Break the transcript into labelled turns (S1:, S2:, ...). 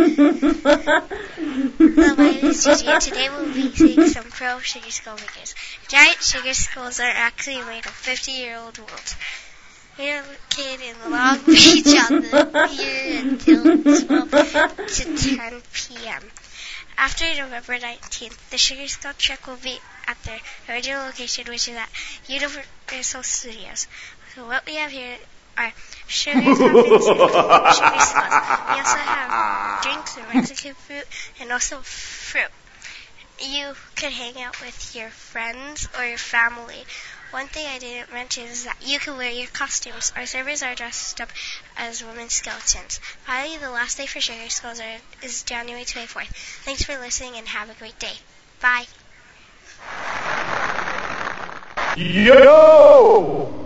S1: Hello, my name is Gigi, and today we'll be seeing some pro sugar skull makers. Giant sugar skulls are actually made of 50 year old wood. We are located in Long Beach on the pier until 12 to 10 p.m. After November 19th, the Sugar Skull truck will be at their original location, which is at Universal Studios. So what we have here are sugar toppings and sugar skulls. We also have drinks and Mexican fruit and also fruit. You could hang out with your friends or your family. One thing I didn't mention is that you can wear your costumes. Our servers are dressed up as women skeletons. Finally, the last day for Sugar Skulls are, is January 24th. Thanks for listening and have a great day. Bye.
S2: Yo!